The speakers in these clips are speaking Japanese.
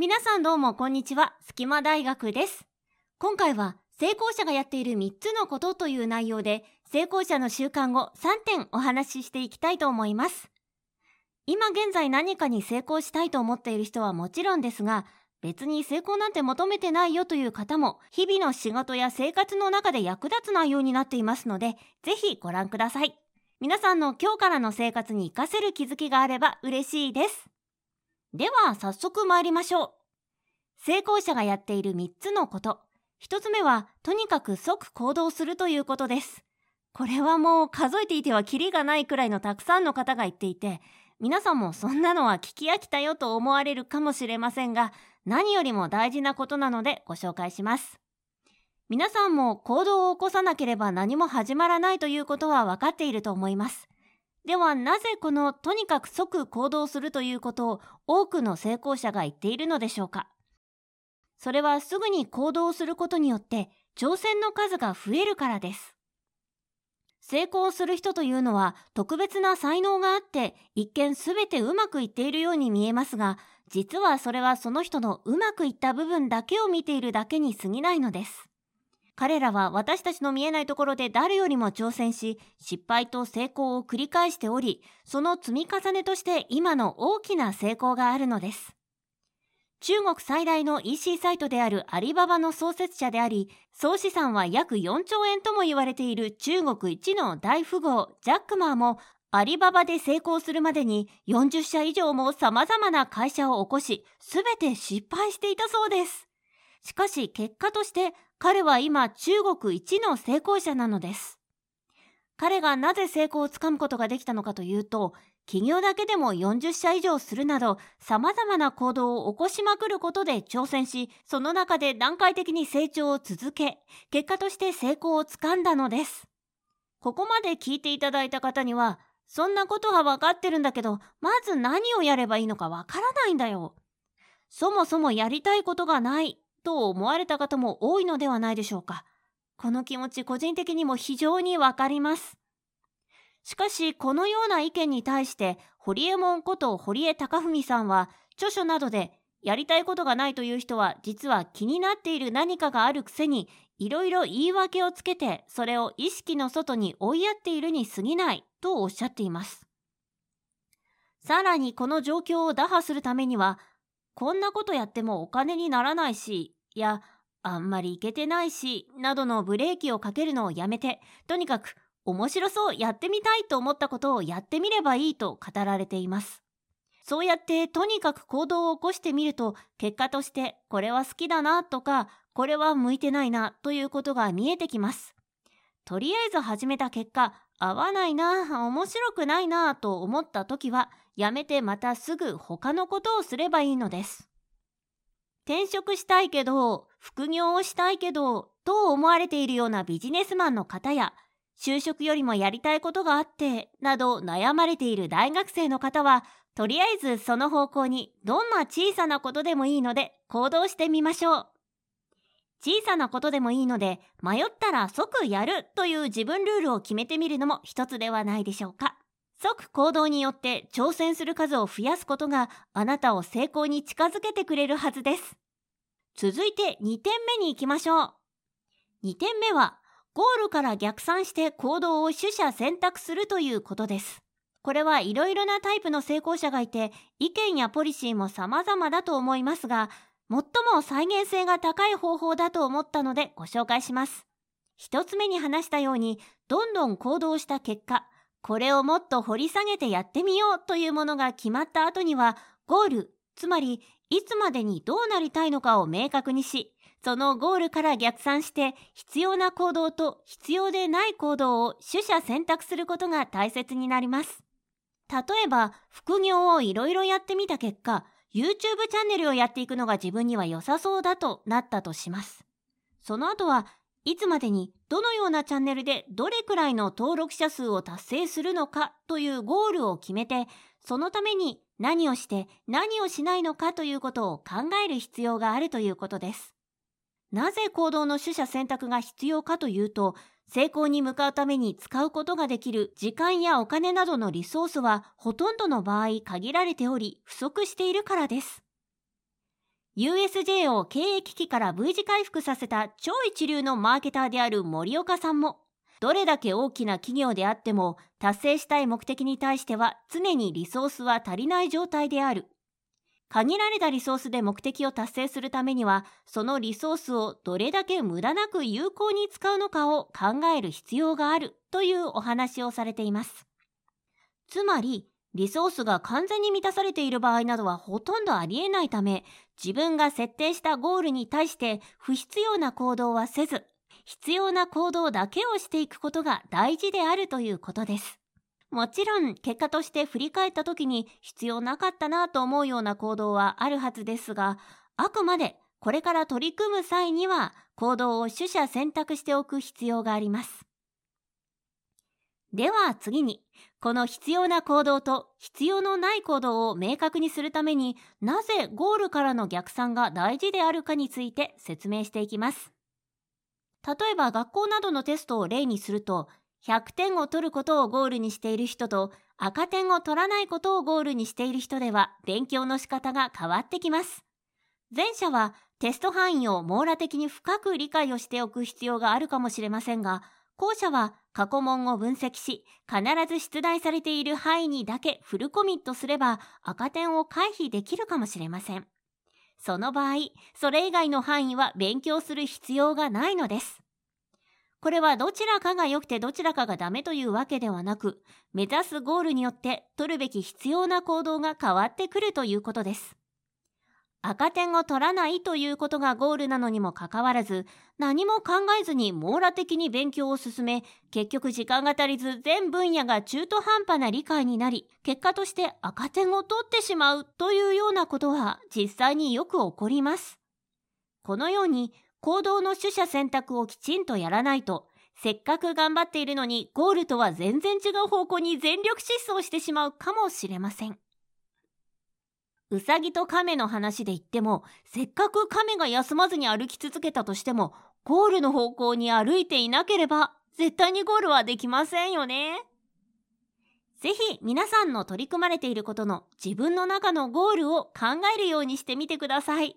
皆さんどうもこんにちは、隙間大学です。今回は成功者がやっている3つのことという内容で、成功者の習慣を3点お話ししていきたいと思います。今現在何かに成功したいと思っている人はもちろんですが、別に成功なんて求めてないよという方も、日々の仕事や生活の中で役立つ内容になっていますので、ぜひご覧ください。皆さんの今日からの生活に活かせる気づきがあれば嬉しいです。では早速参りましょう。成功者がやっている3つのこと。1つ目は、とにかく即行動するということです。これはもう数えていてはキリがないくらいのたくさんの方が言っていて、皆さんもそんなのは聞き飽きたよと思われるかもしれませんが、何よりも大事なことなのでご紹介します。皆さんも行動を起こさなければ何も始まらないということは分かっていると思います。ではなぜこのとにかく即行動するということを多くの成功者が言っているのでしょうか？それはすぐに行動することによって挑戦の数が増えるからです。成功する人というのは特別な才能があって一見すべてうまくいっているように見えますが実はそれはその人のうまくいった部分だけを見ているだけに過ぎないのです。彼らは私たちの見えないところで誰よりも挑戦し失敗と成功を繰り返しておりその積み重ねとして今の大きな成功があるのです。中国最大の EC サイトであるアリババの創設者であり、総資産は約4兆円とも言われている中国一の大富豪ジャックマーも、アリババで成功するまでに40社以上も様々な会社を起こし、すべて失敗していたそうです。しかし結果として彼は今中国一の成功者なのです。彼がなぜ成功をつかむことができたのかというと、企業だけでも40社以上するなど様々な行動を起こしまくることで挑戦し、その中で段階的に成長を続け、結果として成功をつかんだのです。ここまで聞いていただいた方には、そんなことは分かってるんだけど、まず何をやればいいのか分からないんだよ。そもそもやりたいことがないと思われた方も多いのではないでしょうか。この気持ち個人的にも非常にわかります。しかし、このような意見に対して、堀江門こと堀江貴文さんは、著書などで、やりたいことがないという人は、実は気になっている何かがあるくせに、いろいろ言い訳をつけて、それを意識の外に追いやっているに過ぎない、とおっしゃっています。さらに、この状況を打破するためには、こんなことやってもお金にならないし、いや、あんまりいけてないし、などのブレーキをかけるのをやめて、とにかく面白そうやってみたいと思ったことをやってみればいいと語られています。そうやってとにかく行動を起こしてみると、結果としてこれは好きだなとか、これは向いてないなということが見えてきます。とりあえず始めた結果、合わないな、面白くないなと思った時は、やめてまたすぐ他のことをすればいいのです。転職したいけど、副業をしたいけど、と思われているようなビジネスマンの方や、就職よりもやりたいことがあって、など悩まれている大学生の方は、とりあえずその方向にどんな小さなことでもいいので行動してみましょう。小さなことでもいいので、迷ったら即やるという自分ルールを決めてみるのも一つではないでしょうか。即行動によって挑戦する数を増やすことがあなたを成功に近づけてくれるはずです。続いて2点目に行きましょう。2点目は、ゴールから逆算して行動を取捨選択するということです。これはいろいろなタイプの成功者がいて、意見やポリシーも様々だと思いますが、最も再現性が高い方法だと思ったのでご紹介します。一つ目に話したように、どんどん行動した結果、これをもっと掘り下げてやってみようというものが決まった後には、ゴール、つまり、いつまでにどうなりたいのかを明確にし、そのゴールから逆算して必要な行動と必要でない行動を取捨選択することが大切になります。例えば、副業をいろいろやってみた結果、YouTube チャンネルをやっていくのが自分には良さそうだとなったとします。その後はいつまでにどのようなチャンネルでどれくらいの登録者数を達成するのかというゴールを決めて、そのために何をして何をしないのかということを考える必要があるということです。なぜ行動の取捨選択が必要かというと、成功に向かうために使うことができる時間やお金などのリソースはほとんどの場合限られており不足しているからです。USJ を経営危機から V 字回復させた超一流のマーケターである森岡さんも、どれだけ大きな企業であっても達成したい目的に対しては常にリソースは足りない状態である。限られたリソースで目的を達成するためには、そのリソースをどれだけ無駄なく有効に使うのかを考える必要があるというお話をされています。つまり、リソースが完全に満たされている場合などはほとんどありえないため、自分が設定したゴールに対して不必要な行動はせず、必要な行動だけをしていくことが大事であるということです。もちろん結果として振り返った時に必要なかったなと思うような行動はあるはずですが、あくまでこれから取り組む際には行動を取捨選択しておく必要があります。では次に、この必要な行動と必要のない行動を明確にするためになぜゴールからの逆算が大事であるかについて説明していきます。例えば学校などのテストを例にすると100点を取ることをゴールにしている人と赤点を取らないことをゴールにしている人では勉強の仕方が変わってきます。前者はテスト範囲を網羅的に深く理解をしておく必要があるかもしれませんが、後者は過去問を分析し、必ず出題されている範囲にだけフルコミットすれば赤点を回避できるかもしれません。その場合、それ以外の範囲は勉強する必要がないのです。これはどちらかが良くてどちらかがダメというわけではなく、目指すゴールによって取るべき必要な行動が変わってくるということです。赤点を取らないということがゴールなのにもかかわらず、何も考えずに網羅的に勉強を進め、結局時間が足りず全分野が中途半端な理解になり、結果として赤点を取ってしまうというようなことは実際によく起こります。このように行動の取捨選択をきちんとやらないと、せっかく頑張っているのにゴールとは全然違う方向に全力疾走してしまうかもしれません。うさぎと亀の話で言っても、せっかく亀が休まずに歩き続けたとしても、ゴールの方向に歩いていなければ、絶対にゴールはできませんよね。ぜひ皆さんの取り組まれていることの自分の中のゴールを考えるようにしてみてください。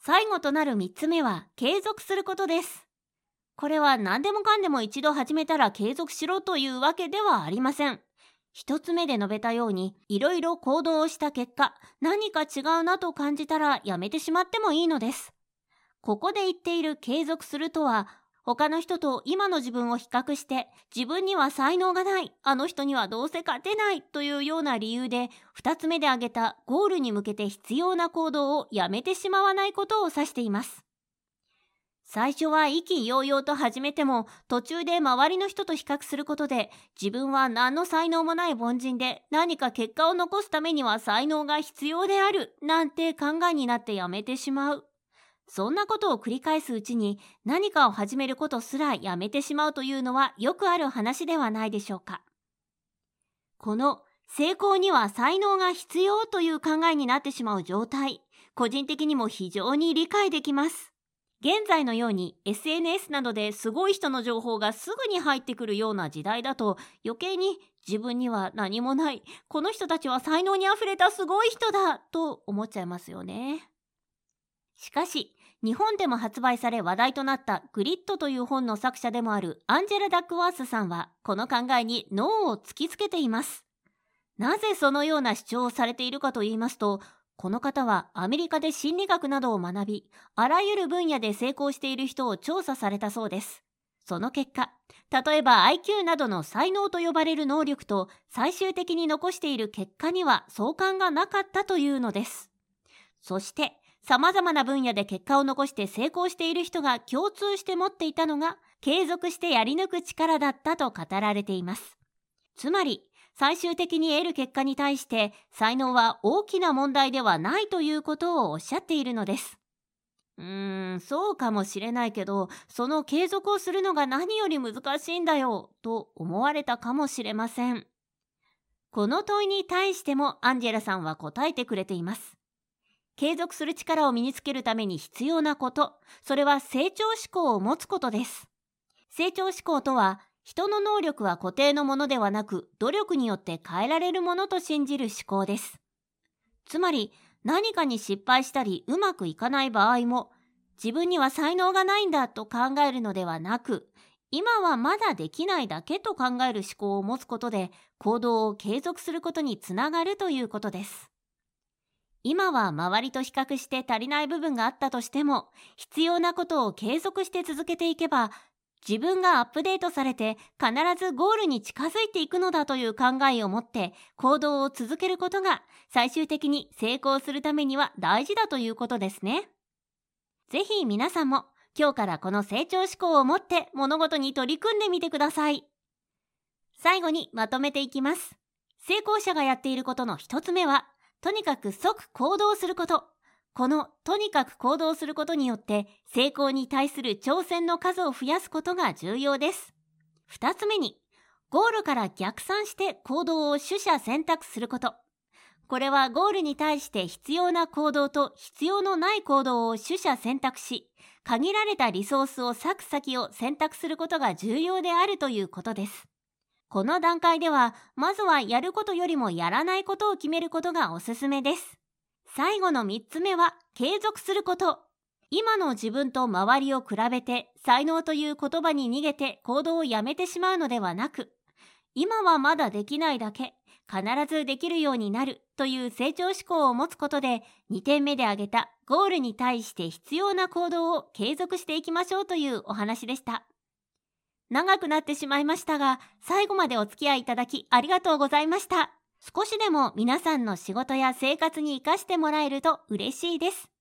最後となる3つ目は継続することです。これは何でもかんでも一度始めたら継続しろというわけではありません。一つ目で述べたように、いろいろ行動をした結果、何か違うなと感じたらやめてしまってもいいのです。ここで言っている継続するとは、他の人と今の自分を比較して自分には才能がない、あの人にはどうせ勝てないというような理由で2つ目で挙げたゴールに向けて必要な行動をやめてしまわないことを指しています。最初は意気揚々と始めても途中で周りの人と比較することで自分は何の才能もない凡人で何か結果を残すためには才能が必要であるなんて考えになってやめてしまう。そんなことを繰り返すうちに何かを始めることすらやめてしまうというのはよくある話ではないでしょうか。この成功には才能が必要という考えになってしまう状態、個人的にも非常に理解できます。現在のように SNS などですごい人の情報がすぐに入ってくるような時代だと余計に自分には何もない、この人たちは才能にあふれたすごい人だと思っちゃいますよね。しかし、日本でも発売され話題となったグリッドという本の作者でもあるアンジェラ・ダックワースさんはこの考えに脳を突きつけています。なぜそのような主張をされているかと言いますと、この方はアメリカで心理学などを学び、あらゆる分野で成功している人を調査されたそうです。その結果、例えば IQ などの才能と呼ばれる能力と最終的に残している結果には相関がなかったというのです。そして、様々な分野で結果を残して成功している人が共通して持っていたのが、継続してやり抜く力だったと語られています。つまり、最終的に得る結果に対して才能は大きな問題ではないということをおっしゃっているのです。うーん、そうかもしれないけど、その継続をするのが何より難しいんだよ、と思われたかもしれません。この問いに対してもアンジェラさんは答えてくれています。継続する力を身につけるために必要なこと、それは成長志向を持つことです。成長志向とは、人の能力は固定のものではなく、努力によって変えられるものと信じる思考です。つまり、何かに失敗したりうまくいかない場合も自分には才能がないんだと考えるのではなく今はまだできないだけと考える思考を持つことで行動を継続することにつながるということです。今は周りと比較して足りない部分があったとしても必要なことを継続して続けていけば自分がアップデートされて必ずゴールに近づいていくのだという考えを持って行動を続けることが最終的に成功するためには大事だということですね。ぜひ皆さんも今日からこの成長思考を持って物事に取り組んでみてください。最後にまとめていきます。成功者がやっていることの一つ目は、とにかく即行動すること。このとにかく行動することによって成功に対する挑戦の数を増やすことが重要です。二つ目に、ゴールから逆算して行動を取捨選択すること。これはゴールに対して必要な行動と必要のない行動を取捨選択し、限られたリソースを割く先を選択することが重要であるということです。この段階では、まずはやることよりもやらないことを決めることがおすすめです。最後の3つ目は、継続すること。今の自分と周りを比べて、才能という言葉に逃げて行動をやめてしまうのではなく、今はまだできないだけ、必ずできるようになるという成長志向を持つことで2点目で挙げたゴールに対して必要な行動を継続していきましょうというお話でした。長くなってしまいましたが、最後までお付き合いいただきありがとうございました。少しでも皆さんの仕事や生活に活かしてもらえると嬉しいです。